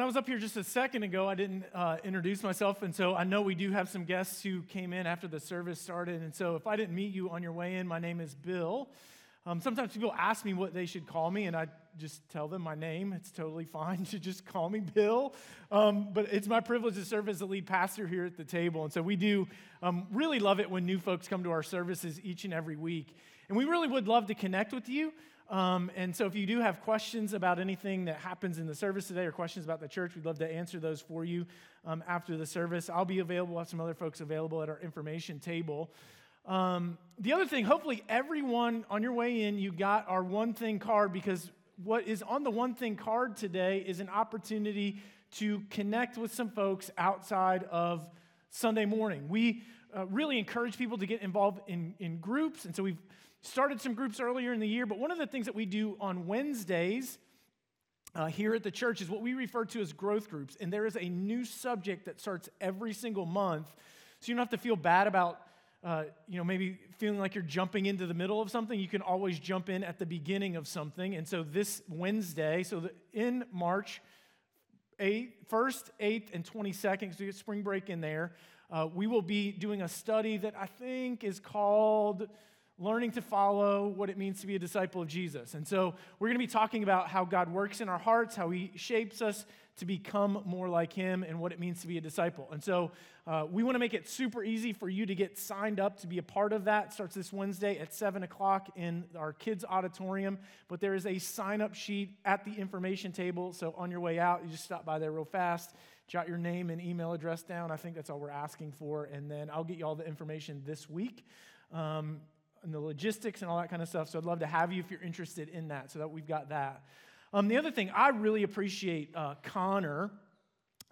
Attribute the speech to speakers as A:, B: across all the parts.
A: I was up here just a second ago, I didn't uh, introduce myself, and so I know we do have some guests who came in after the service started. And so if I didn't meet you on your way in, my name is Bill. Um, sometimes people ask me what they should call me, and I just tell them my name. It's totally fine to just call me Bill. Um, but it's my privilege to serve as the lead pastor here at the table. And so we do um, really love it when new folks come to our services each and every week. And we really would love to connect with you. Um, and so, if you do have questions about anything that happens in the service today or questions about the church, we'd love to answer those for you um, after the service. I'll be available, we'll have some other folks available at our information table. Um, the other thing, hopefully, everyone on your way in, you got our one thing card because what is on the one thing card today is an opportunity to connect with some folks outside of Sunday morning. We uh, really encourage people to get involved in, in groups, and so we've started some groups earlier in the year, but one of the things that we do on Wednesdays uh, here at the church is what we refer to as growth groups. And there is a new subject that starts every single month. So you don't have to feel bad about, uh, you know, maybe feeling like you're jumping into the middle of something. You can always jump in at the beginning of something. And so this Wednesday, so the, in March, 8th, 1st, 8th, and 22nd, so get spring break in there, uh, we will be doing a study that I think is called learning to follow what it means to be a disciple of Jesus. And so we're going to be talking about how God works in our hearts, how He shapes us to become more like Him, and what it means to be a disciple. And so uh, we want to make it super easy for you to get signed up to be a part of that. It starts this Wednesday at 7 o'clock in our kids' auditorium. But there is a sign up sheet at the information table. So on your way out, you just stop by there real fast. Jot your name and email address down. I think that's all we're asking for. And then I'll get you all the information this week. Um, and the logistics and all that kind of stuff. So I'd love to have you if you're interested in that, so that we've got that. Um, the other thing, I really appreciate uh, Connor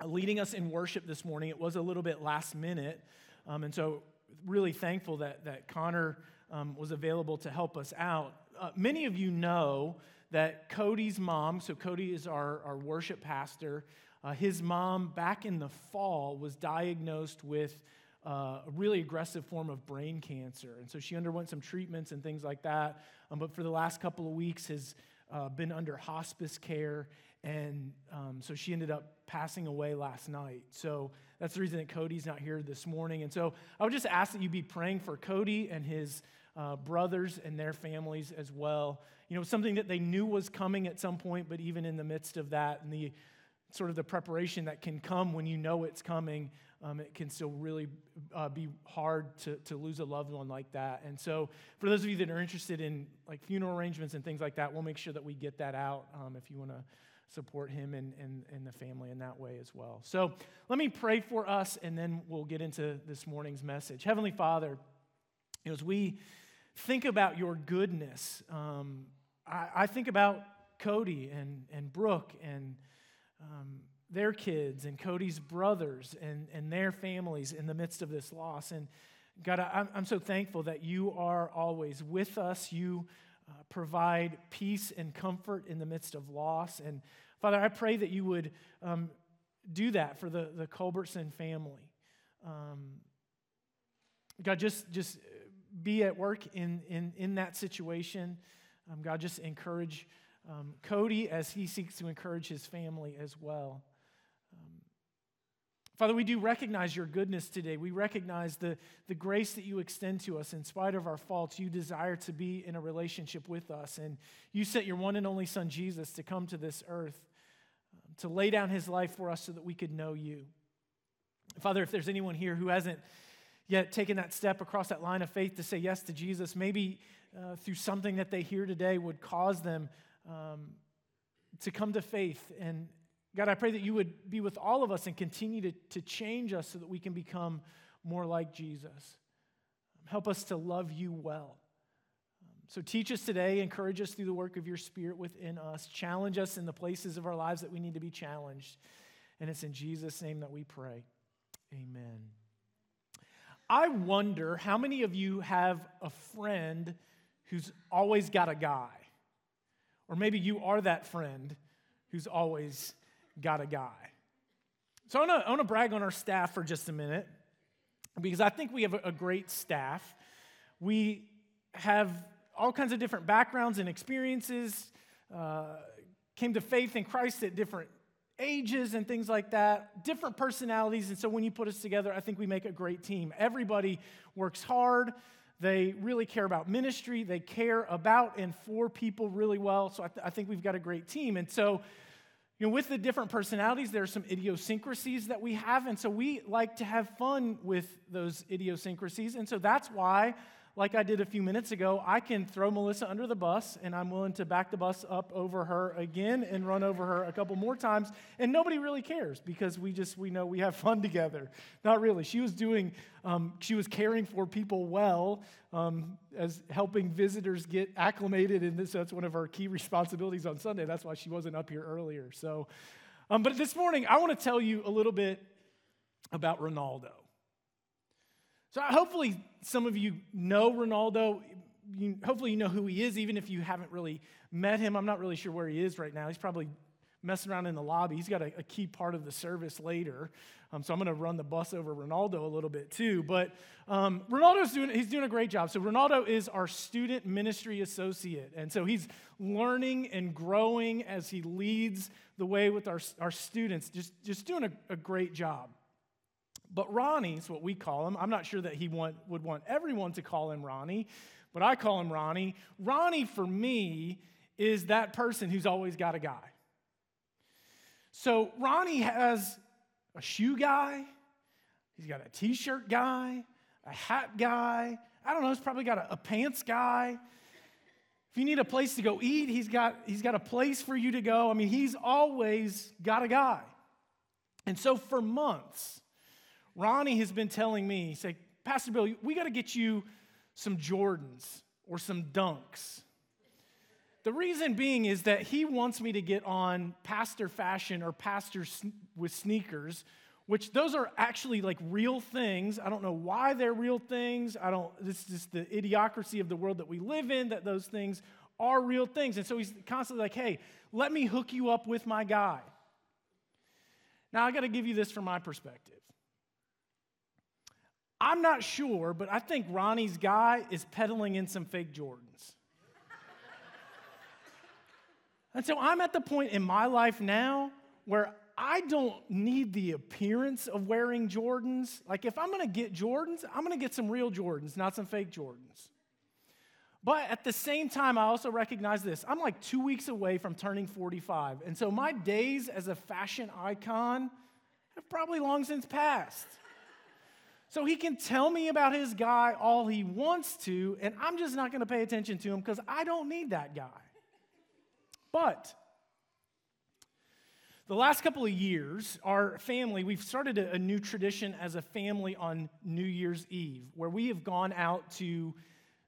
A: leading us in worship this morning. It was a little bit last minute, um, and so really thankful that, that Connor um, was available to help us out. Uh, many of you know that Cody's mom, so Cody is our, our worship pastor, uh, his mom back in the fall was diagnosed with uh, a really aggressive form of brain cancer. And so she underwent some treatments and things like that. Um, but for the last couple of weeks has uh, been under hospice care. And um, so she ended up passing away last night. So that's the reason that Cody's not here this morning. And so I would just ask that you be praying for Cody and his uh, brothers and their families as well. You know, something that they knew was coming at some point, but even in the midst of that and the sort of the preparation that can come when you know it's coming, um, it can still really uh, be hard to, to lose a loved one like that. And so, for those of you that are interested in like funeral arrangements and things like that, we'll make sure that we get that out um, if you want to support him and, and, and the family in that way as well. So, let me pray for us, and then we'll get into this morning's message. Heavenly Father, as we think about your goodness, um, I, I, think about Cody and, and Brooke and um, their kids and Cody's brothers and, and their families in the midst of this loss. And God, I'm, I'm so thankful that you are always with us. You uh, provide peace and comfort in the midst of loss. And Father, I pray that you would um, do that for the, the Culbertson family. Um, God, just, just be at work in, in, in that situation. Um, God, just encourage um, Cody as he seeks to encourage his family as well. Father, we do recognize your goodness today. We recognize the, the grace that you extend to us in spite of our faults. You desire to be in a relationship with us. And you sent your one and only Son, Jesus, to come to this earth, um, to lay down his life for us so that we could know you. Father, if there's anyone here who hasn't yet taken that step across that line of faith to say yes to Jesus, maybe uh, through something that they hear today would cause them um, to come to faith and, God, I pray that you would be with all of us and continue to, to change us so that we can become more like Jesus. Help us to love you well. So teach us today, encourage us through the work of your Spirit within us, challenge us in the places of our lives that we need to be challenged. And it's in Jesus' name that we pray. Amen. I wonder how many of you have a friend who's always got a guy? Or maybe you are that friend who's always got a guy. So I want to brag on our staff for just a minute because I think we have a great staff. We have all kinds of different backgrounds and experiences, uh, came to faith in Christ at different ages and things like that, different personalities. And so when you put us together, I think we make a great team. Everybody works hard. They really care about ministry. They care about and for people really well. So I, th- I think we've got a great team. And so, you know, with the different personalities, there are some idiosyncrasies that we have. And so we like to have fun with those idiosyncrasies. And so that's why like I did a few minutes ago, I can throw Melissa under the bus and I'm willing to back the bus up over her again and run over her a couple more times. And nobody really cares because we just, we know we have fun together. Not really. She was doing, um, she was caring for people well um, as helping visitors get acclimated. And this, that's one of our key responsibilities on Sunday. That's why she wasn't up here earlier. So, um, but this morning, I want to tell you a little bit about Ronaldo. So hopefully some of you know Ronaldo. You, hopefully you know who he is, even if you haven't really met him. I'm not really sure where he is right now. He's probably messing around in the lobby. He's got a, a key part of the service later. Um, so I'm going to run the bus over Ronaldo a little bit too. But um, Ronaldo's doing, he's doing a great job. So Ronaldo is our student ministry associate. And so he's learning and growing as he leads the way with our, our students, just, just doing a, a great job. But Ronnie's what we call him. I'm not sure that he want, would want everyone to call him Ronnie, but I call him Ronnie. Ronnie, for me, is that person who's always got a guy. So Ronnie has a shoe guy, he's got a t shirt guy, a hat guy. I don't know, he's probably got a, a pants guy. If you need a place to go eat, he's got, he's got a place for you to go. I mean, he's always got a guy. And so for months, Ronnie has been telling me, say, Pastor Bill, we got to get you some Jordans or some dunks. The reason being is that he wants me to get on pastor fashion or pastor with sneakers, which those are actually like real things. I don't know why they're real things. I don't, this is just the idiocracy of the world that we live in, that those things are real things. And so he's constantly like, hey, let me hook you up with my guy. Now, I got to give you this from my perspective. I'm not sure, but I think Ronnie's guy is peddling in some fake Jordans. and so I'm at the point in my life now where I don't need the appearance of wearing Jordans. Like, if I'm gonna get Jordans, I'm gonna get some real Jordans, not some fake Jordans. But at the same time, I also recognize this I'm like two weeks away from turning 45. And so my days as a fashion icon have probably long since passed. So he can tell me about his guy all he wants to, and I'm just not going to pay attention to him because I don't need that guy. But the last couple of years, our family, we've started a, a, new tradition as a family on New Year's Eve where we have gone out to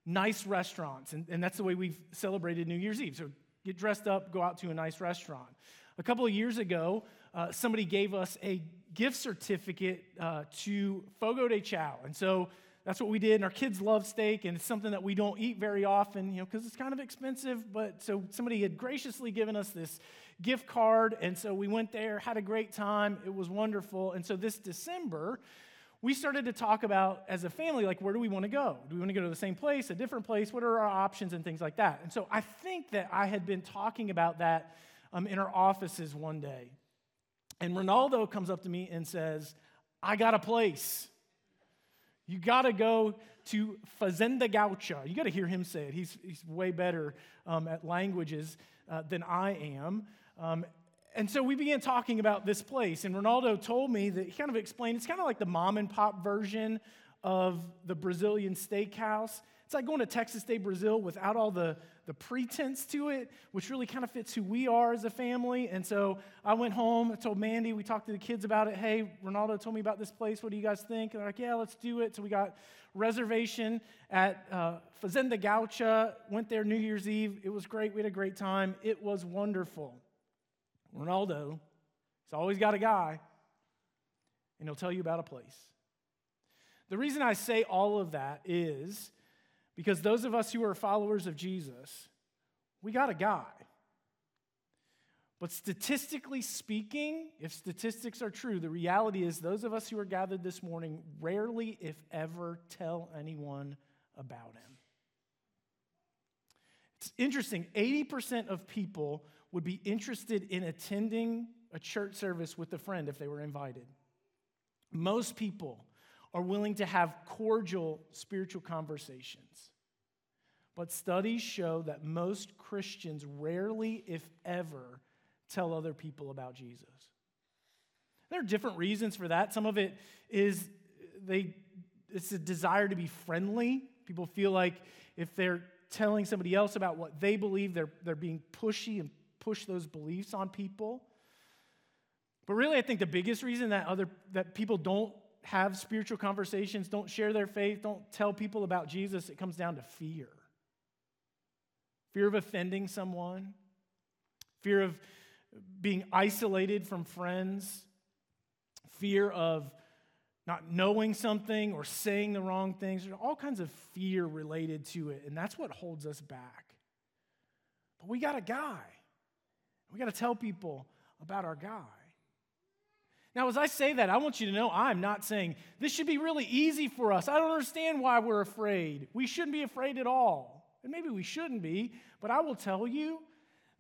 A: nice restaurants, and, and that's the way we've celebrated New Year's Eve. So get dressed up, go out to a nice restaurant. A couple of years ago, uh, somebody gave us a gift certificate uh, to Fogo de Chão. And so that's what we did. And our kids love steak, and it's something that we don't eat very often, you know, because it's kind of expensive. But so somebody had graciously given us this gift card. And so we went there, had a great time. It was wonderful. And so this December, we started to talk about as a family, like, where do we want to go? Do we want to go to the same place, a different place? What are our options and things like that? And so I think that I had been talking about that um, in our offices one day. And Ronaldo comes up to me and says, I got a place. You got to go to Fazenda Gaucha. You got to hear him say it. He's, he's way better um, at languages uh, than I am. Um, and so we began talking about this place. And Ronaldo told me that he kind of explained it's kind of like the mom and pop version of the Brazilian steakhouse. It's like going to Texas de Brazil without all the, the pretense to it, which really kind of fits who we are as a family. And so I went home, I told Mandy, we talked to the kids about it. Hey, Ronaldo told me about this place. What do you guys think? And they're like, yeah, let's do it. So we got reservation at uh, Fazenda Gaucha, went there New Year's Eve. It was great. We had a great time. It was wonderful. Ronaldo, he's always got a guy, and he'll tell you about a place. The reason I say all of that is because those of us who are followers of Jesus, we got a guy. But statistically speaking, if statistics are true, the reality is those of us who are gathered this morning rarely, if ever, tell anyone about him. It's interesting 80% of people would be interested in attending a church service with a friend if they were invited. Most people are willing to have cordial spiritual conversations. But studies show that most Christians rarely, if ever, tell other people about Jesus. There are different reasons for that. Some of it is they it's a desire to be friendly. People feel like if they're telling somebody else about what they believe, they're, they're being pushy and push those beliefs on people. But really, I think the biggest reason that other that people don't have spiritual conversations, don't share their faith, don't tell people about Jesus, it comes down to fear. Fear of offending someone, fear of being isolated from friends, fear of not knowing something or saying the wrong things. There's all kinds of fear related to it, and that's what holds us back. But we got a guy. We got to tell people about our guy. Now, as I say that, I want you to know I'm not saying this should be really easy for us. I don't understand why we're afraid. We shouldn't be afraid at all. And maybe we shouldn't be, but I will tell you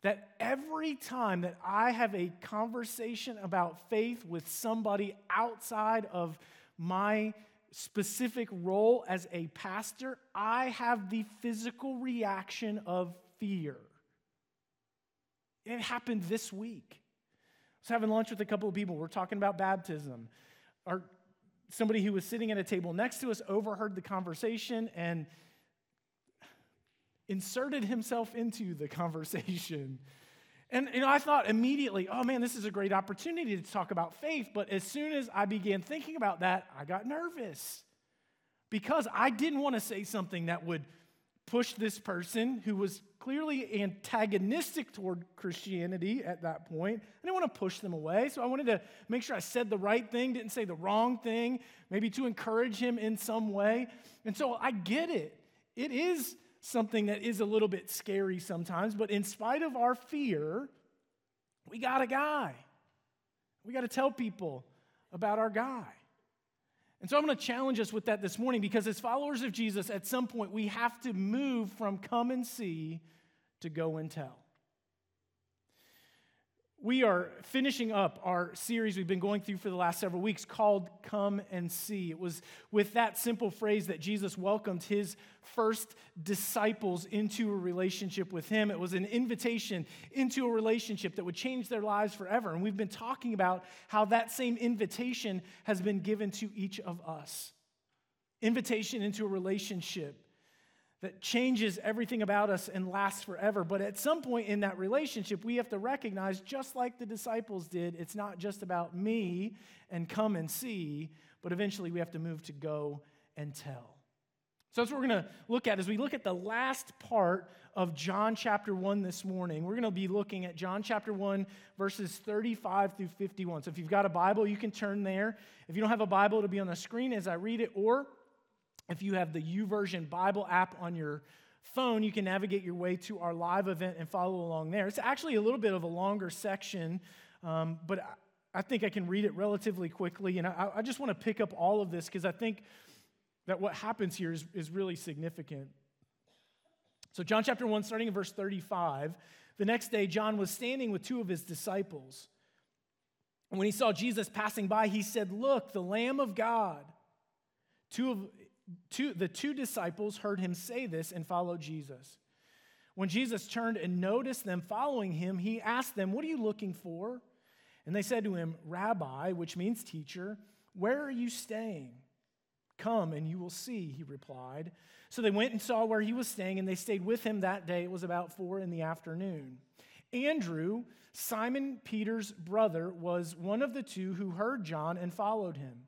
A: that every time that I have a conversation about faith with somebody outside of my specific role as a pastor, I have the physical reaction of fear. It happened this week. I was having lunch with a couple of people. We're talking about baptism. Our, somebody who was sitting at a table next to us overheard the conversation and inserted himself into the conversation. And you know, I thought immediately, oh man, this is a great opportunity to talk about faith. But as soon as I began thinking about that, I got nervous because I didn't want to say something that would push this person who was clearly antagonistic toward Christianity at that point. I didn't want to push them away. So I wanted to make sure I said the right thing, didn't say the wrong thing, maybe to encourage him in some way. And so I get it. It is something that is a little bit scary sometimes, but in spite of our fear, we got a guy. We got to tell people about our guy. And so I'm going to challenge us with that this morning because as followers of Jesus, at some point we have to move from come and see to go and tell. We are finishing up our series we've been going through for the last several weeks called Come and See. It was with that simple phrase that Jesus welcomed his first disciples into a relationship with him. It was an invitation into a relationship that would change their lives forever. And we've been talking about how that same invitation has been given to each of us. Invitation into a relationship that changes everything about us and lasts forever. But at some point in that relationship, we have to recognize, just like the disciples did, it's not just about me and come and see, but eventually we have to move to go and tell. So that's what we're going to look at as we look at the last part of John chapter 1 this morning. We're going to be looking at John chapter 1, verses 35 through 51. So if you've got a Bible, you can turn there. If you don't have a Bible, it'll be on the screen as I read it, or if you have the YouVersion Bible app on your phone, you can navigate your way to our live event and follow along there. It's actually a little bit of a longer section, um, but I think I can read it relatively quickly. And I, I just want to pick up all of this because I think that what happens here is, is really significant. So, John chapter 1, starting in verse 35, the next day, John was standing with two of his disciples. And when he saw Jesus passing by, he said, Look, the Lamb of God. Two of two, the two disciples heard him say this and followed Jesus. When Jesus turned and noticed them following him, he asked them, What are you looking for? And they said to him, Rabbi, which means teacher, where are you staying? Come and you will see, he replied. So they went and saw where he was staying, and they stayed with him that day. It was about four in the afternoon. Andrew, Simon Peter's brother, was one of the two who heard John and followed him.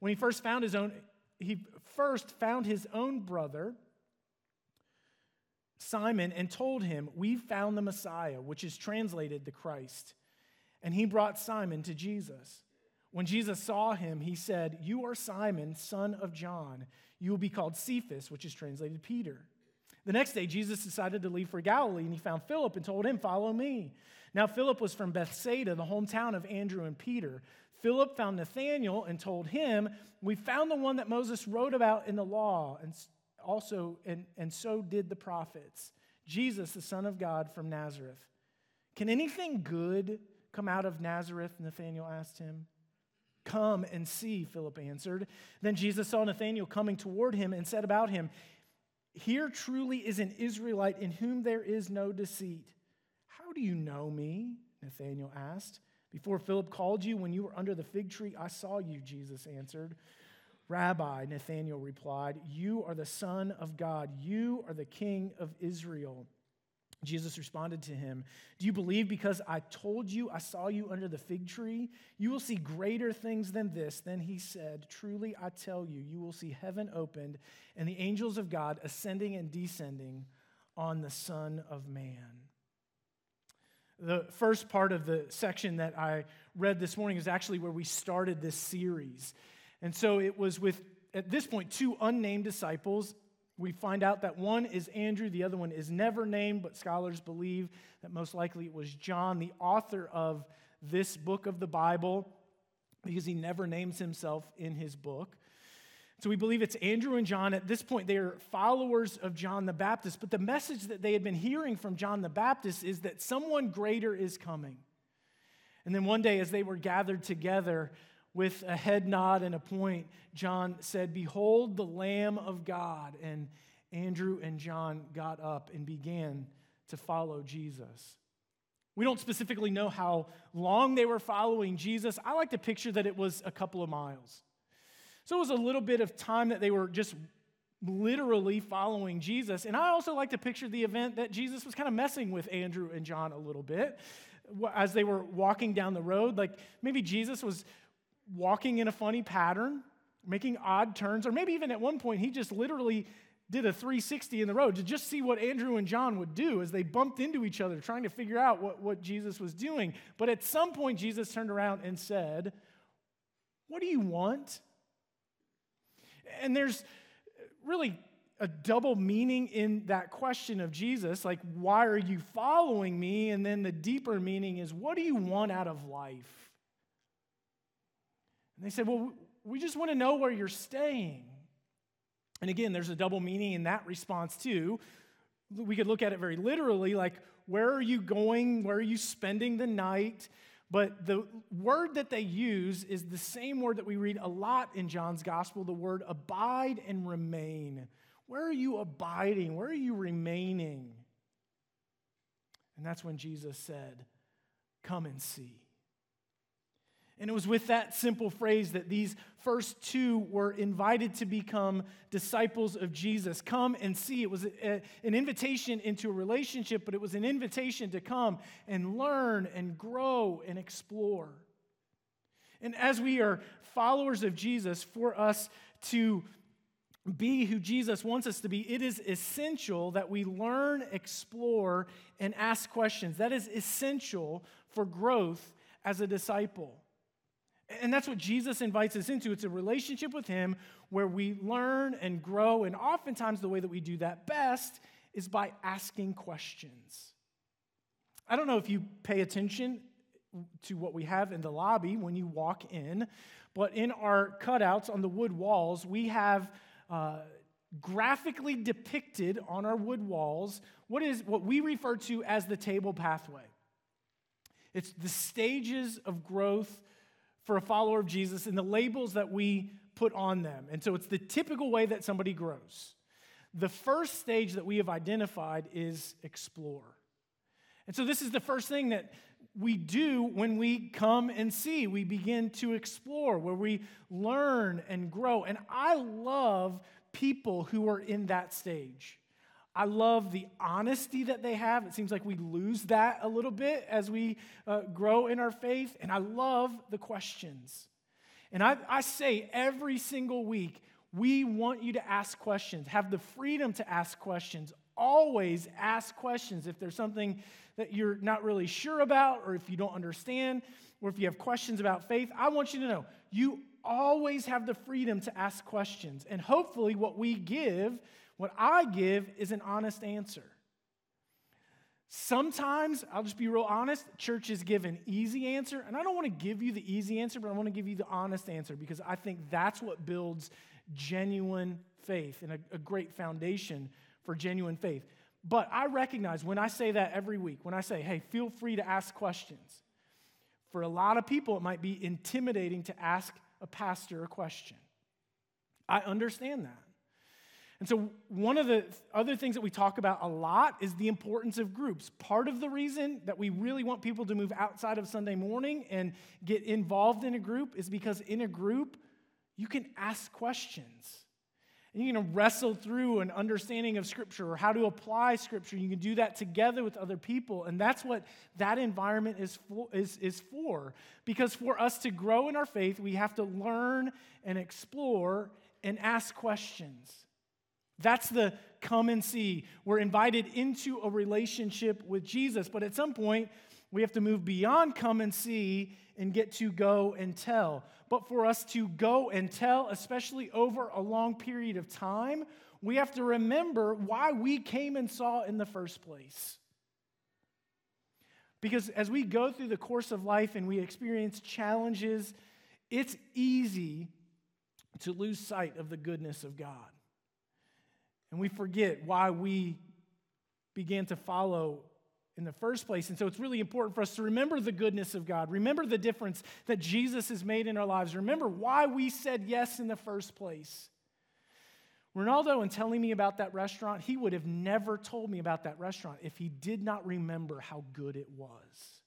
A: When he first found his own he first found his own brother, Simon, and told him, We found the Messiah, which is translated the Christ. And he brought Simon to Jesus. When Jesus saw him, he said, You are Simon, son of John. You will be called Cephas, which is translated Peter. The next day, Jesus decided to leave for Galilee, and he found Philip and told him, Follow me. Now, Philip was from Bethsaida, the hometown of Andrew and Peter. Philip found Nathanael and told him, We found the one that Moses wrote about in the law, and also, and, and so did the prophets, Jesus, the Son of God from Nazareth. Can anything good come out of Nazareth? Nathanael asked him. Come and see, Philip answered. Then Jesus saw Nathanael coming toward him and said about him, Here truly is an Israelite in whom there is no deceit. How do you know me? Nathanael asked. Before Philip called you, when you were under the fig tree, I saw you, Jesus answered. Rabbi, Nathanael replied, You are the Son of God. You are the King of Israel. Jesus responded to him, Do you believe because I told you I saw you under the fig tree? You will see greater things than this. Then he said, Truly I tell you, you will see heaven opened and the angels of God ascending and descending on the Son of Man. The first part of the section that I read this morning is actually where we started this series. And so it was with, at this point, two unnamed disciples. We find out that one is Andrew, the other one is never named, but scholars believe that most likely it was John, the author of this book of the Bible, because he never names himself in his book. So we believe it's Andrew and John. At this point, they are followers of John the Baptist, but the message that they had been hearing from John the Baptist is that someone greater is coming. And then one day, as they were gathered together, with a head nod and a point, John said, Behold the Lamb of God. And Andrew and John got up and began to follow Jesus. We don't specifically know how long they were following Jesus. I like to picture that it was a couple of miles. So it was a little bit of time that they were just literally following Jesus. And I also like to picture the event that Jesus was kind of messing with Andrew and John a little bit as they were walking down the road. Like maybe Jesus was walking in a funny pattern, making odd turns, or maybe even at one point he just literally did a 360 in the road to just see what Andrew and John would do as they bumped into each other, trying to figure out what, what Jesus was doing. But at some point, Jesus turned around and said, What do you want? And there's really a double meaning in that question of Jesus like, why are you following me? And then the deeper meaning is, what do you want out of life? And they said, Well, we just want to know where you're staying. And again, there's a double meaning in that response, too. We could look at it very literally like, where are you going? Where are you spending the night? But the word that they use is the same word that we read a lot in John's gospel the word abide and remain. Where are you abiding? Where are you remaining? And that's when Jesus said, Come and see. And it was with that simple phrase that these first two were invited to become disciples of Jesus. Come and see. It was a, an invitation into a relationship, but it was an invitation to come and learn and grow and explore. And as we are followers of Jesus, for us to be who Jesus wants us to be, it is essential that we learn, explore, and ask questions. That is essential for growth as a disciple. And that's what Jesus invites us into. It's a relationship with Him where we learn and grow. And oftentimes, the way that we do that best is by asking questions. I don't know if you pay attention to what we have in the lobby when you walk in, but in our cutouts on the wood walls, we have. Uh, graphically depicted on our wood walls what is what we refer to as the table pathway. It's the stages of growth for a follower of Jesus and the labels that we put on them. And so it's the typical way that somebody grows. The first stage that we have identified is explore. And so this is the first thing that we do when we come and see. We begin to explore, where we learn and grow. And I love people who are in that stage. I love the honesty that they have. It seems like we lose that a little bit as we uh, grow in our faith. And I love the questions. And I, I say every single week, we want you to ask questions, have the freedom to ask questions. Always ask questions if there's something that you're not really sure about, or if you don't understand, or if you have questions about faith. I want you to know you always have the freedom to ask questions. And hopefully, what we give what I give is an honest answer. Sometimes, I'll just be real honest, churches give an easy answer, and I don't want to give you the easy answer, but I want to give you the honest answer because I think that's what builds genuine faith and a, a great foundation for genuine faith. But I recognize when I say that every week, when I say, hey, feel free to ask questions, For a lot of people, it might be intimidating to ask a pastor a question. I understand that. And so, one of the other things that we talk about a lot is the importance of groups. Part of the reason that we really want people to move outside of Sunday morning and get involved in a group is because in a group, you can ask questions. And you can wrestle through an understanding of Scripture or how to apply Scripture. You can do that together with other people. And that's what that environment is for, is, is for. Because for us to grow in our faith, we have to learn and explore and ask questions. That's the come and see. We're invited into a relationship with Jesus, but at some point, we have to move beyond come and see and get to go and tell. But for us to go and tell, especially over a long period of time, we have to remember why we came and saw in the first place. Because as we go through the course of life and we experience challenges, it's easy to lose sight of the goodness of God. And we forget why we began to follow in the first place. And so it's really important for us to remember the goodness of God, remember the difference that Jesus has made in our lives, remember why we said yes in the first place. Ronaldo, in telling me about that restaurant, he would have never told me about that restaurant if he did not remember how good it was.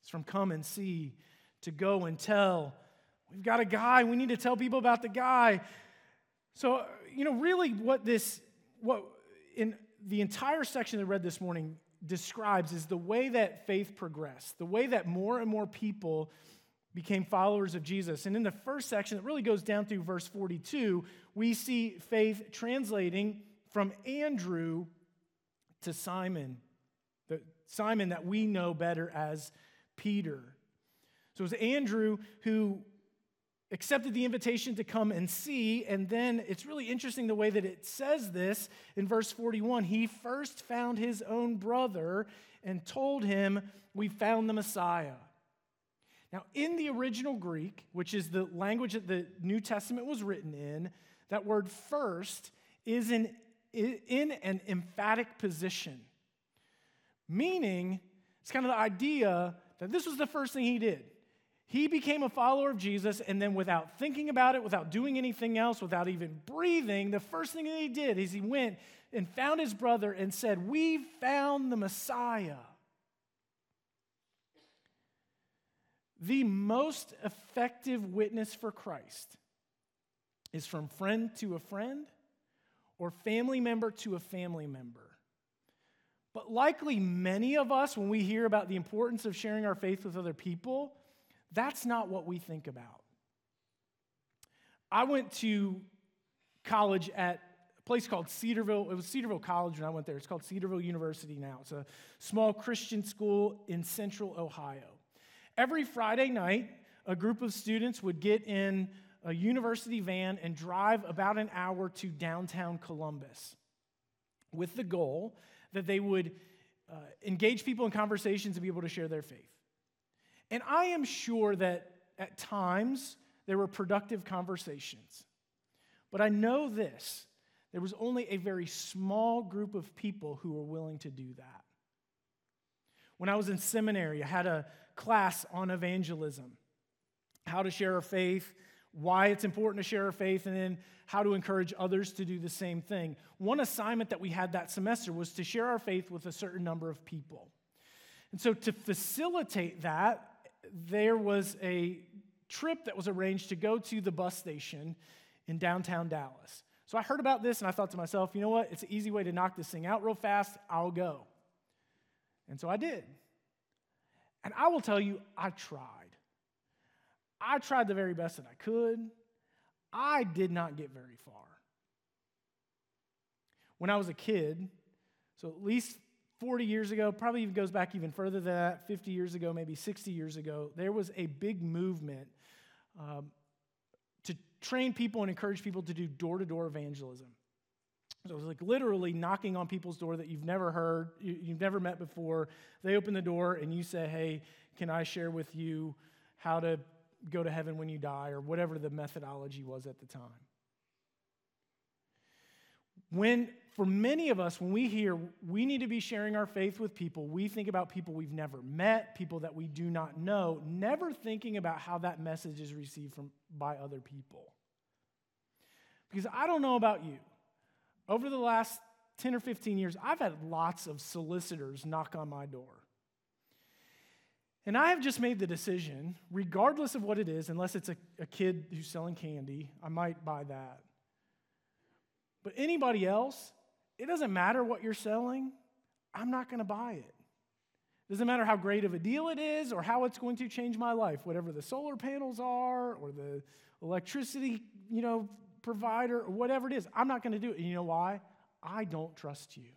A: It's from come and see to go and tell. We've got a guy, we need to tell people about the guy. So, you know, really what this, what in the entire section that I read this morning describes is the way that faith progressed, the way that more and more people became followers of Jesus. And in the first section, that really goes down through verse 42, we see faith translating from Andrew to Simon, the Simon that we know better as Peter. So it was Andrew who accepted the invitation to come and see. And then it's really interesting the way that it says this in verse 41. He first found his own brother and told him, We found the Messiah. Now, in the original Greek, which is the language that the New Testament was written in, that word first is in, in an emphatic position, meaning it's kind of the idea that this was the first thing he did. He became a follower of Jesus, and then without thinking about it, without doing anything else, without even breathing, the first thing that he did is he went and found his brother and said, We found the Messiah. The most effective witness for Christ is from friend to a friend or family member to a family member. But likely, many of us, when we hear about the importance of sharing our faith with other people, that's not what we think about. I went to college at a place called Cedarville. It was Cedarville College when I went there. It's called Cedarville University now. It's a small Christian school in central Ohio. Every Friday night, a group of students would get in a university van and drive about an hour to downtown Columbus with the goal that they would uh, engage people in conversations and be able to share their faith. And I am sure that at times there were productive conversations. But I know this there was only a very small group of people who were willing to do that. When I was in seminary, I had a class on evangelism how to share our faith, why it's important to share our faith, and then how to encourage others to do the same thing. One assignment that we had that semester was to share our faith with a certain number of people. And so, to facilitate that, there was a trip that was arranged to go to the bus station in downtown Dallas. So I heard about this and I thought to myself, you know what? It's an easy way to knock this thing out real fast. I'll go. And so I did. And I will tell you, I tried. I tried the very best that I could. I did not get very far. When I was a kid, so at least 40 years ago, probably even goes back even further than that, 50 years ago, maybe 60 years ago, there was a big movement um, to train people and encourage people to do door to door evangelism. So it was like literally knocking on people's door that you've never heard, you, have never met before. They open the door and you say, Hey, can I share with you how to go to heaven when you die, or whatever the methodology was at the time. When for many of us, when we hear we need to be sharing our faith with people, we think about people we've never met, people that we do not know, never thinking about how that message is received from, by other people. Because I don't know about you. Over the last 10 or 15 years, I've had lots of solicitors knock on my door. And I have just made the decision, regardless of what it is, unless it's a, a kid who's selling candy, I might buy that. But anybody else, it doesn't matter what you're selling, I'm not going to buy it. It doesn't matter how great of a deal it is or how it's going to change my life, whatever the solar panels are or the electricity, you know, provider or whatever it is. I'm not going to do it. And you know why? I don't trust you.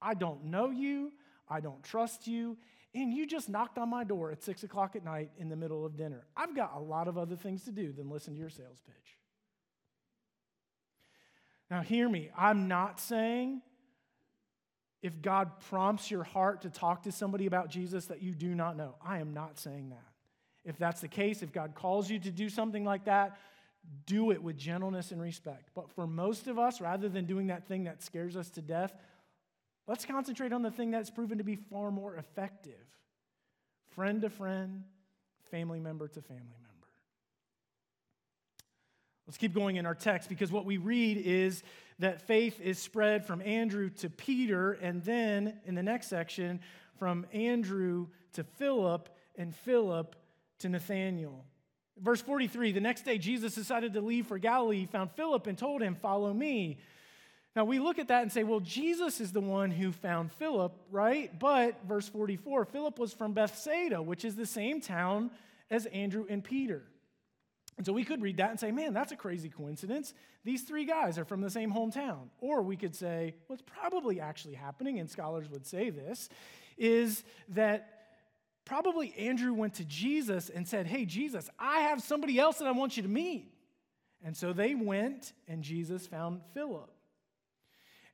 A: I don't know you. I don't trust you. And you just knocked on my door at six o'clock at night in the middle of dinner. I've got a lot of other things to do than listen to your sales pitch. Now, hear me. I'm not saying if God prompts your heart to talk to somebody about Jesus that you do not know. I am not saying that. If that's the case, if God calls you to do something like that, do it with gentleness and respect. But for most of us, rather than doing that thing that scares us to death, let's concentrate on the thing that's proven to be far more effective friend to friend, family member to family member. Let's keep going in our text because what we read is that faith is spread from Andrew to Peter, and then in the next section, from Andrew to Philip, and Philip to Nathanael. Verse 43 The next day, Jesus decided to leave for Galilee. He found Philip and told him, Follow me. Now, we look at that and say, well, Jesus is the one who found Philip, right? But, verse 44, Philip was from Bethsaida, which is the same town as Andrew and Peter. And so we could read that and say, man, that's a crazy coincidence. These three guys are from the same hometown. Or we could say, what's probably actually happening, and scholars would say this, is that probably Andrew went to Jesus and said, hey, Jesus, I have somebody else that I want you to meet. And so they went, and Jesus found Philip.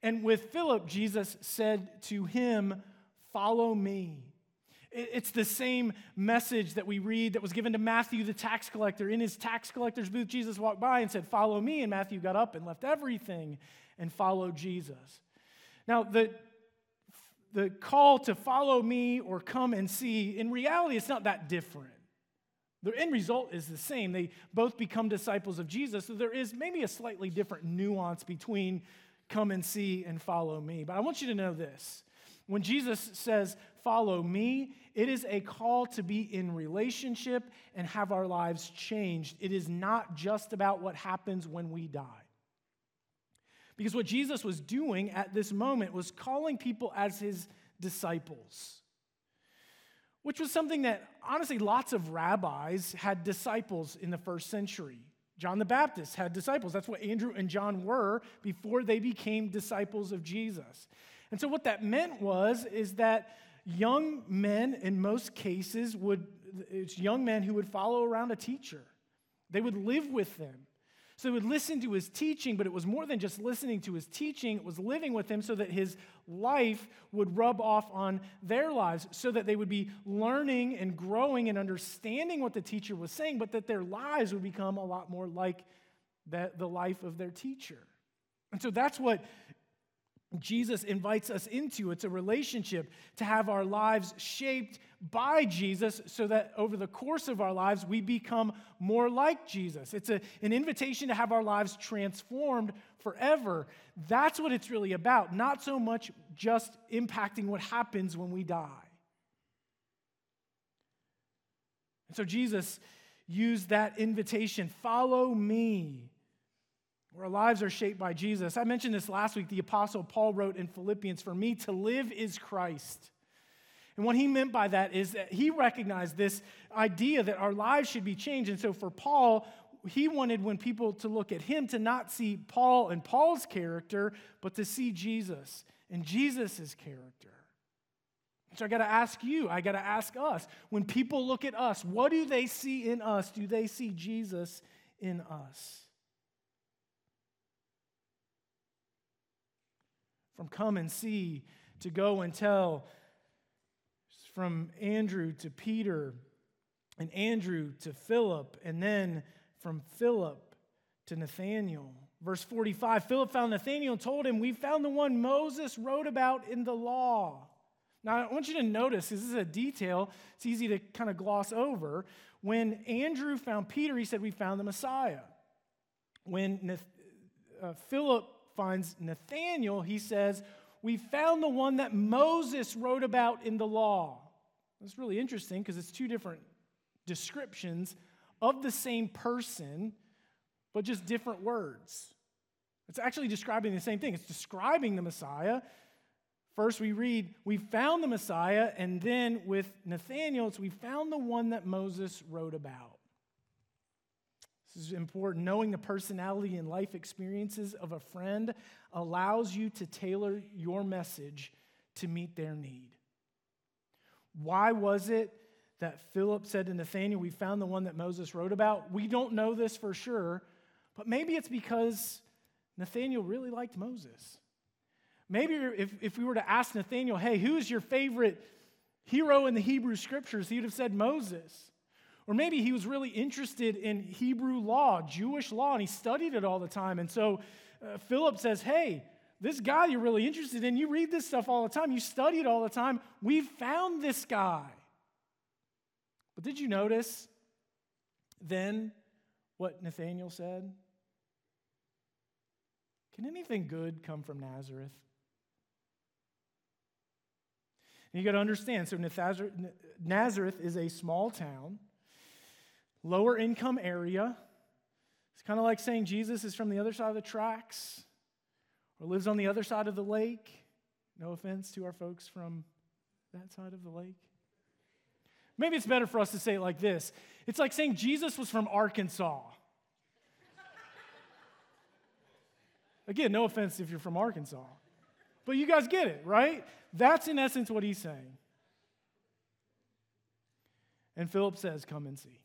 A: And with Philip, Jesus said to him, Follow me. It's the same message that we read that was given to Matthew, the tax collector. In his tax collector's booth, Jesus walked by and said, Follow me. And Matthew got up and left everything and followed Jesus. Now, the, the call to follow me or come and see, in reality, it's not that different. The end result is the same. They both become disciples of Jesus. So there is maybe a slightly different nuance between come and see and follow me. But I want you to know this. When Jesus says, follow me, it is a call to be in relationship and have our lives changed. It is not just about what happens when we die. Because what Jesus was doing at this moment was calling people as his disciples, which was something that, honestly, lots of rabbis had disciples in the first century. John the Baptist had disciples. That's what Andrew and John were before they became disciples of Jesus. And so, what that meant was, is that young men, in most cases, would, it's young men who would follow around a teacher. They would live with them. So they would listen to his teaching, but it was more than just listening to his teaching, it was living with him so that his life would rub off on their lives, so that they would be learning and growing and understanding what the teacher was saying, but that their lives would become a lot more like that, the life of their teacher. And so that's what Jesus invites us into. It's a relationship to have our lives shaped by Jesus so that over the course of our lives we become more like Jesus. It's a, an invitation to have our lives transformed forever. That's what it's really about, not so much just impacting what happens when we die. And so Jesus used that invitation follow me our lives are shaped by Jesus. I mentioned this last week. The Apostle Paul wrote in Philippians, For me to live is Christ. And what he meant by that is that he recognized this idea that our lives should be changed. And so for Paul, he wanted when people to look at him to not see Paul and Paul's character, but to see Jesus and Jesus' character. So I got to ask you, I got to ask us, when people look at us, what do they see in us? Do they see Jesus in us? From come and see to go and tell, from Andrew to Peter, and Andrew to Philip, and then from Philip to Nathanael. Verse 45 Philip found Nathanael and told him, We found the one Moses wrote about in the law. Now, I want you to notice this is a detail it's easy to kind of gloss over. When Andrew found Peter, he said, We found the Messiah. When uh, Philip finds Nathanael, he says, We found the one that Moses wrote about in the law. That's really interesting because it's two different descriptions of the same person, but just different words. It's actually describing the same thing. It's describing the Messiah. First, we read, We found the Messiah, and then with Nathanael, it's we found the one that Moses wrote about. This is important. Knowing the personality and life experiences of a friend allows you to tailor your message to meet their need. Why was it that Philip said to Nathanael, We found the one that Moses wrote about? We don't know this for sure, but maybe it's because Nathanael really liked Moses. Maybe if, if we were to ask Nathanael, hey, who's your favorite hero in the Hebrew scriptures, he would have said Moses. Or maybe he was really interested in Hebrew law, Jewish law, and he studied it all the time. And so uh, Philip says, hey, this guy you're really interested in, you read this stuff all the time, you study it all the time. We've found this guy. But did you notice then what Nathanael said? Can anything good come from Nazareth? And you got to understand so Nazareth is a small town, lower income area. It's kind of like saying Jesus is from the other side of the tracks or lives on the other side of the lake. No offense to our folks from that side of the lake. Maybe it's better for us to say it like this it's like saying Jesus was from Arkansas. Again, no offense if you're from Arkansas. But you guys get it, right? That's in essence what he's saying. And Philip says, Come and see.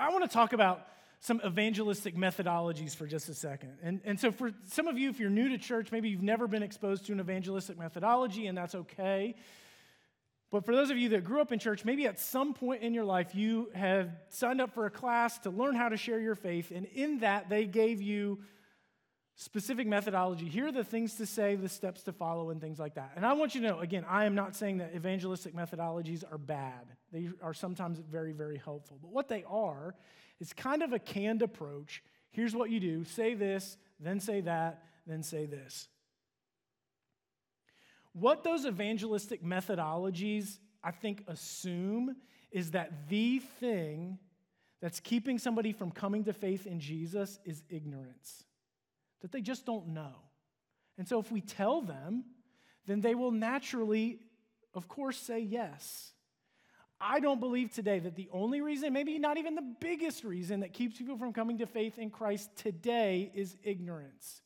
A: I want to talk about some evangelistic methodologies for just a second. And, and so, for some of you, if you're new to church, maybe you've never been exposed to an evangelistic methodology, and that's okay. But for those of you that grew up in church, maybe at some point in your life you have signed up for a class to learn how to share your faith, and in that they gave you specific methodology. Here are the things to say, the steps to follow, and things like that. And I want you to know again, I am not saying that evangelistic methodologies are bad, they are sometimes very, very helpful. But what they are is kind of a canned approach. Here's what you do say this, then say that, then say this. What those evangelistic methodologies, I think, assume is that the thing that's keeping somebody from coming to faith in Jesus is ignorance, that they just don't know. And so if we tell them, then they will naturally, of course, say yes. I don't believe today that the only reason, maybe not even the biggest reason, that keeps people from coming to faith in Christ today is ignorance.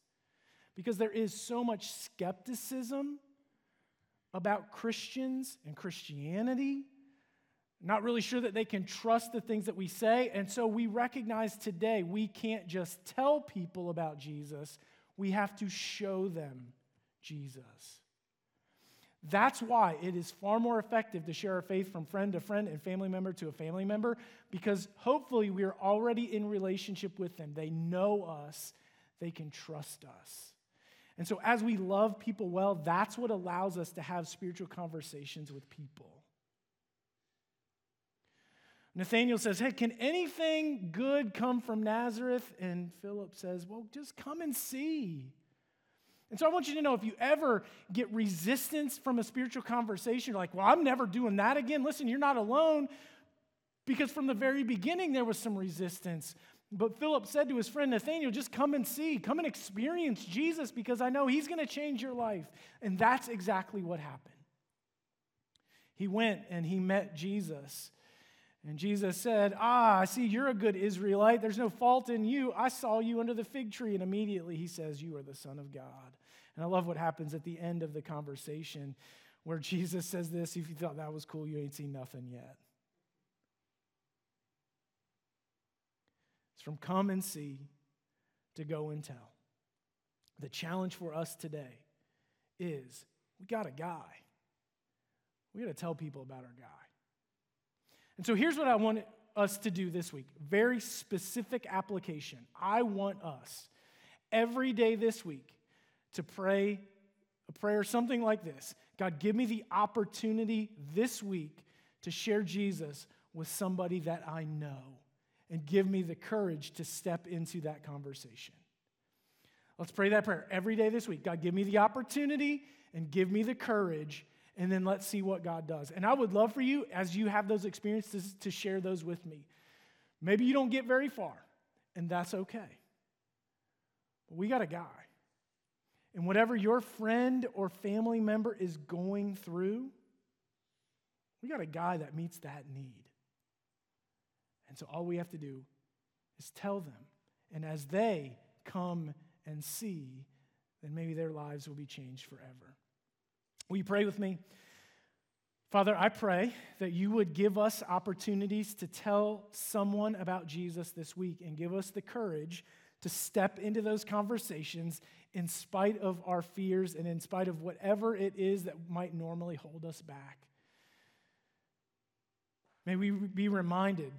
A: Because there is so much skepticism about Christians and Christianity, not really sure that they can trust the things that we say. And so we recognize today we can't just tell people about Jesus, we have to show them Jesus. That's why it is far more effective to share our faith from friend to friend and family member to a family member because hopefully we are already in relationship with them. They know us, they can trust us. And so, as we love people well, that's what allows us to have spiritual conversations with people. Nathanael says, Hey, can anything good come from Nazareth? And Philip says, Well, just come and see. And so I want you to know if you ever get resistance from a spiritual conversation, you're like, Well, I'm never doing that again. Listen, you're not alone because from the very beginning there was some resistance. But Philip said to his friend Nathanael, just come and see, come and experience Jesus because I know he's going to change your life. And that's exactly what happened. He went and he met Jesus. And Jesus said, Ah, I see you're a good Israelite. There's no fault in you. I saw you under the fig tree. And immediately he says, You are the Son of God. And I love what happens at the end of the conversation where Jesus says this If you thought that was cool, you ain't seen nothing yet. It's from come and see to go and tell. The challenge for us today is we got a guy. We got to tell people about our guy. And so here's what I want us to do this week, very specific application. I want us every day this week to pray a prayer something like this God, give me the opportunity this week to share Jesus with somebody that I know and give me the courage to step into that conversation. Let's pray that prayer every day this week. God, give me the opportunity and give me the courage, and then let's see what God does. And I would love for you, as you have those experiences, to share those with me. Maybe you don't get very far, and that's okay. But we got a guy. And whatever your friend or family member is going through, we got a guy that meets that need. And so all we have to do is tell them. And as they come and see, then maybe their lives will be changed forever. Will you pray with me? Father, I pray that you would give us opportunities to tell someone about Jesus this week and give us the courage to step into those conversations in spite of our fears and in spite of whatever it is that might normally hold us back. May we be reminded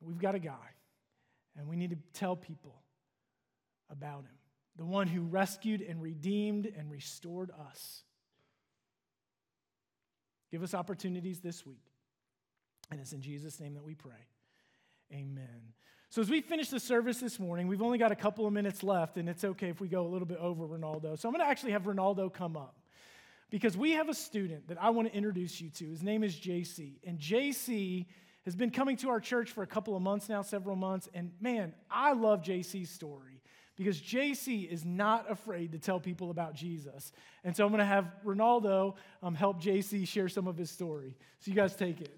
A: we've got a guy and we need to tell people about him the one who rescued and redeemed and restored us. Give us opportunities this week. And it's in Jesus' name that we pray. Amen. So, as we finish the service this morning, we've only got a couple of minutes left, and it's okay if we go a little bit over Ronaldo. So, I'm going to actually have Ronaldo come up because we have a student that I want to introduce you to. His name is JC. And JC has been coming to our church for a couple of months now, several months. And man, I love JC's story because JC is not afraid to tell people about Jesus. And so I'm going to have Ronaldo um, help JC share some of his story. So you guys take it.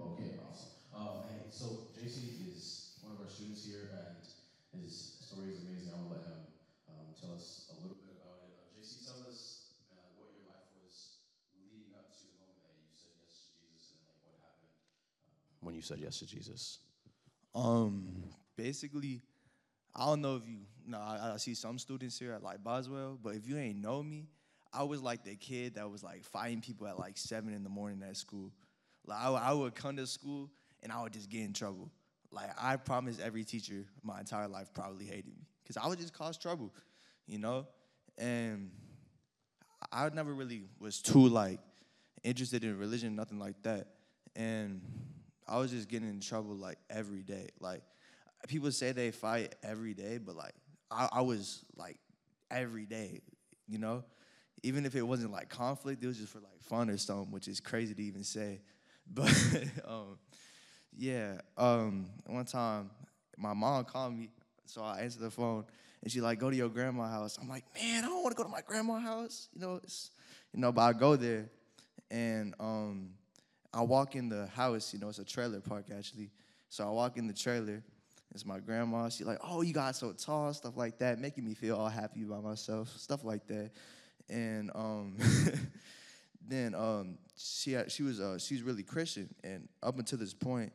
B: Okay, awesome. Um, hey, so JC is one of our students here, and his story is amazing. I will let him um, tell us a little bit about it. Uh, JC, tell us when you said yes to Jesus?
C: Um, basically, I don't know if you. No, I, I, see some students here at like Boswell, but if you ain't know me, I was like the kid that was like fighting people at like seven in the morning at school. Like I, I would come to school and I would just get in trouble. Like I promise every teacher my entire life probably hated me because I would just cause trouble, you know. And I never really was too like interested in religion, nothing like that. And I was just getting in trouble like every day. Like people say they fight every day, but like I, I was like every day, you know? Even if it wasn't like conflict, it was just for like fun or something, which is crazy to even say. But um, yeah, um, one time my mom called me, so I answered the phone, and she like, "Go to your grandma's house." I'm like, "Man, I don't want to go to my grandma's house," you know. It's, you know, but I go there, and um, I walk in the house, you know, it's a trailer park actually. So I walk in the trailer. It's my grandma. She's like, "Oh, you got so tall," stuff like that, making me feel all happy about myself, stuff like that. And um, then um, she she was uh, she's really Christian, and up until this point,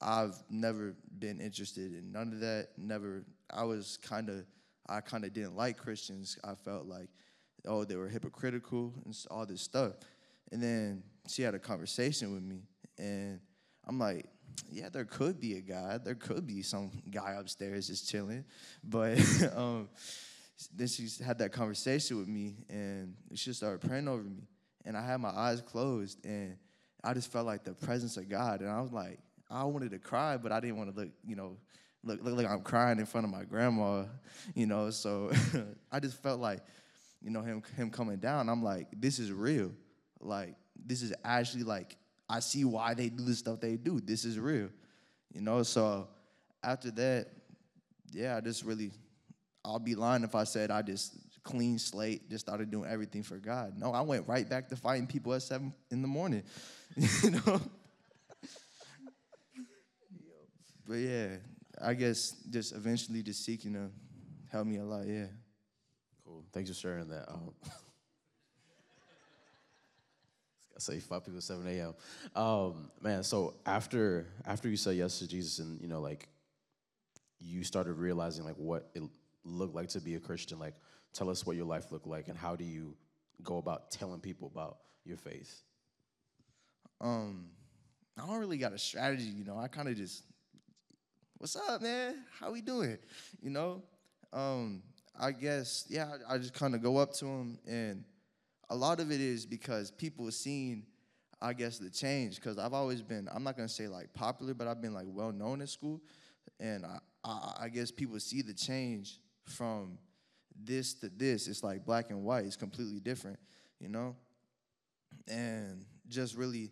C: I've never been interested in none of that. Never. I was kind of I kind of didn't like Christians. I felt like, oh, they were hypocritical and all this stuff. And then she had a conversation with me, and I'm like, yeah, there could be a God. There could be some guy upstairs just chilling. But um, then she had that conversation with me, and she started praying over me. And I had my eyes closed, and I just felt like the presence of God. And I was like, I wanted to cry, but I didn't want to look, you know, look, look like I'm crying in front of my grandma, you know. So I just felt like, you know, him him coming down. I'm like, this is real. Like, this is actually like, I see why they do the stuff they do. This is real. You know, so after that, yeah, I just really, I'll be lying if I said I just clean slate, just started doing everything for God. No, I went right back to fighting people at seven in the morning. you know? but yeah, I guess just eventually just seeking to help me a lot, yeah.
B: Cool. Thanks for sharing that. Um, I say five people at 7 a.m. Um, man, so after after you said yes to Jesus and you know like you started realizing like what it looked like to be a Christian? Like, tell us what your life looked like, and how do you go about telling people about your faith?
C: Um, I don't really got a strategy, you know. I kind of just, what's up, man? How we doing? You know. Um, I guess yeah. I, I just kind of go up to them, and a lot of it is because people seen, I guess, the change. Because I've always been, I'm not gonna say like popular, but I've been like well known at school, and I, I, I guess people see the change from this to this. It's like black and white. It's completely different, you know. And just really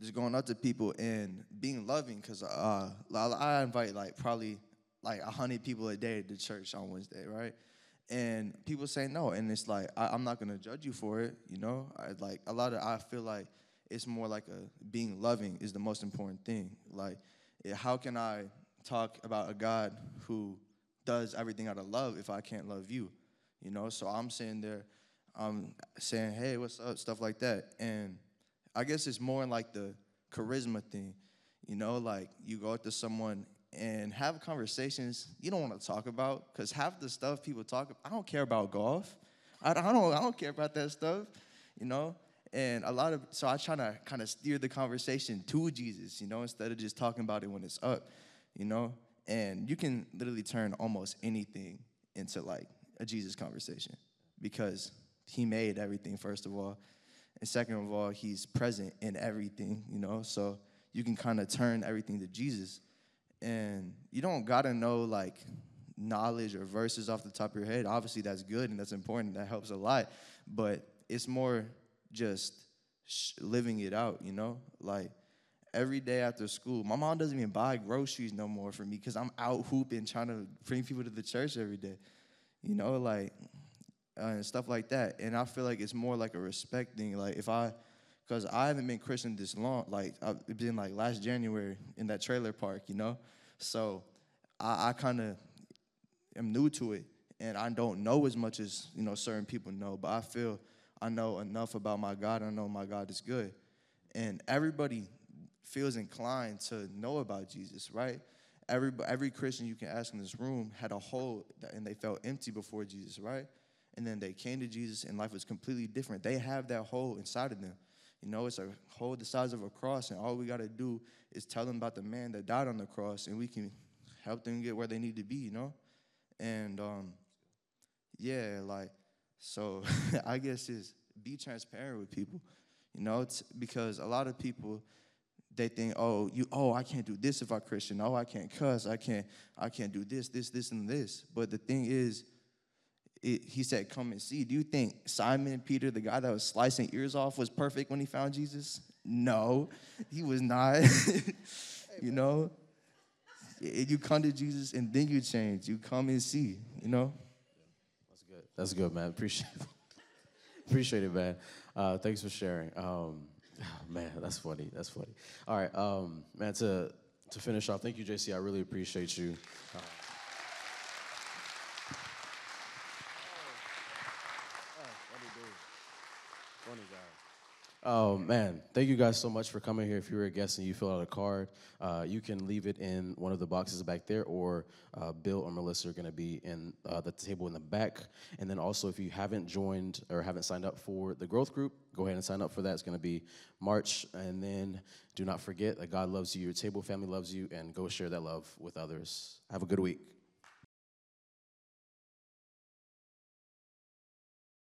C: just going up to people and being loving because uh, I invite like probably like hundred people a day to church on Wednesday, right? And people say no, and it's like I, am not gonna judge you for it, you know. I, like a lot of I feel like it's more like a being loving is the most important thing. Like, eh, how can I talk about a God who does everything out of love if I can't love you, you know? So I'm sitting there, I'm saying, hey, what's up, stuff like that, and I guess it's more like the charisma thing, you know, like you go up to someone and have conversations you don't want to talk about because half the stuff people talk about, I don't care about golf. I, I don't I don't care about that stuff, you know. And a lot of so I try to kind of steer the conversation to Jesus, you know, instead of just talking about it when it's up, you know. And you can literally turn almost anything into like a Jesus conversation because he made everything first of all and second of all he's present in everything you know so you can kind of turn everything to jesus and you don't gotta know like knowledge or verses off the top of your head. Obviously, that's good and that's important. That helps a lot. But it's more just sh- living it out, you know? Like every day after school, my mom doesn't even buy groceries no more for me because I'm out hooping trying to bring people to the church every day, you know? Like, uh, and stuff like that. And I feel like it's more like a respect thing. Like, if I, because I haven't been Christian this long. Like I've been like last January in that trailer park, you know. So I, I kind of am new to it, and I don't know as much as you know certain people know. But I feel I know enough about my God. I know my God is good, and everybody feels inclined to know about Jesus, right? Every every Christian you can ask in this room had a hole, and they felt empty before Jesus, right? And then they came to Jesus, and life was completely different. They have that hole inside of them. You know, it's a hole the size of a cross, and all we got to do is tell them about the man that died on the cross, and we can help them get where they need to be, you know? And um, yeah, like, so I guess is be transparent with people, you know, it's because a lot of people, they think, oh, you, oh, I can't do this if I'm Christian. Oh, I can't cuss. I can't, I can't do this, this, this, and this. But the thing is, it, he said, Come and see. Do you think Simon Peter, the guy that was slicing ears off, was perfect when he found Jesus? No, he was not. you know, you come to Jesus and then you change. You come and see, you know?
B: That's good. That's good, man. Appreciate it. Appreciate it, man. Uh, thanks for sharing. Um, man, that's funny. That's funny. All right, um, man. To to finish off, thank you, JC. I really appreciate you. Uh, Oh man, thank you guys so much for coming here. If you were a guest and you fill out a card, uh, you can leave it in one of the boxes back there, or uh, Bill or Melissa are going to be in uh, the table in the back. And then also, if you haven't joined or haven't signed up for the growth group, go ahead and sign up for that. It's going to be March. And then do not forget that God loves you, your table family loves you, and go share that love with others. Have a good week.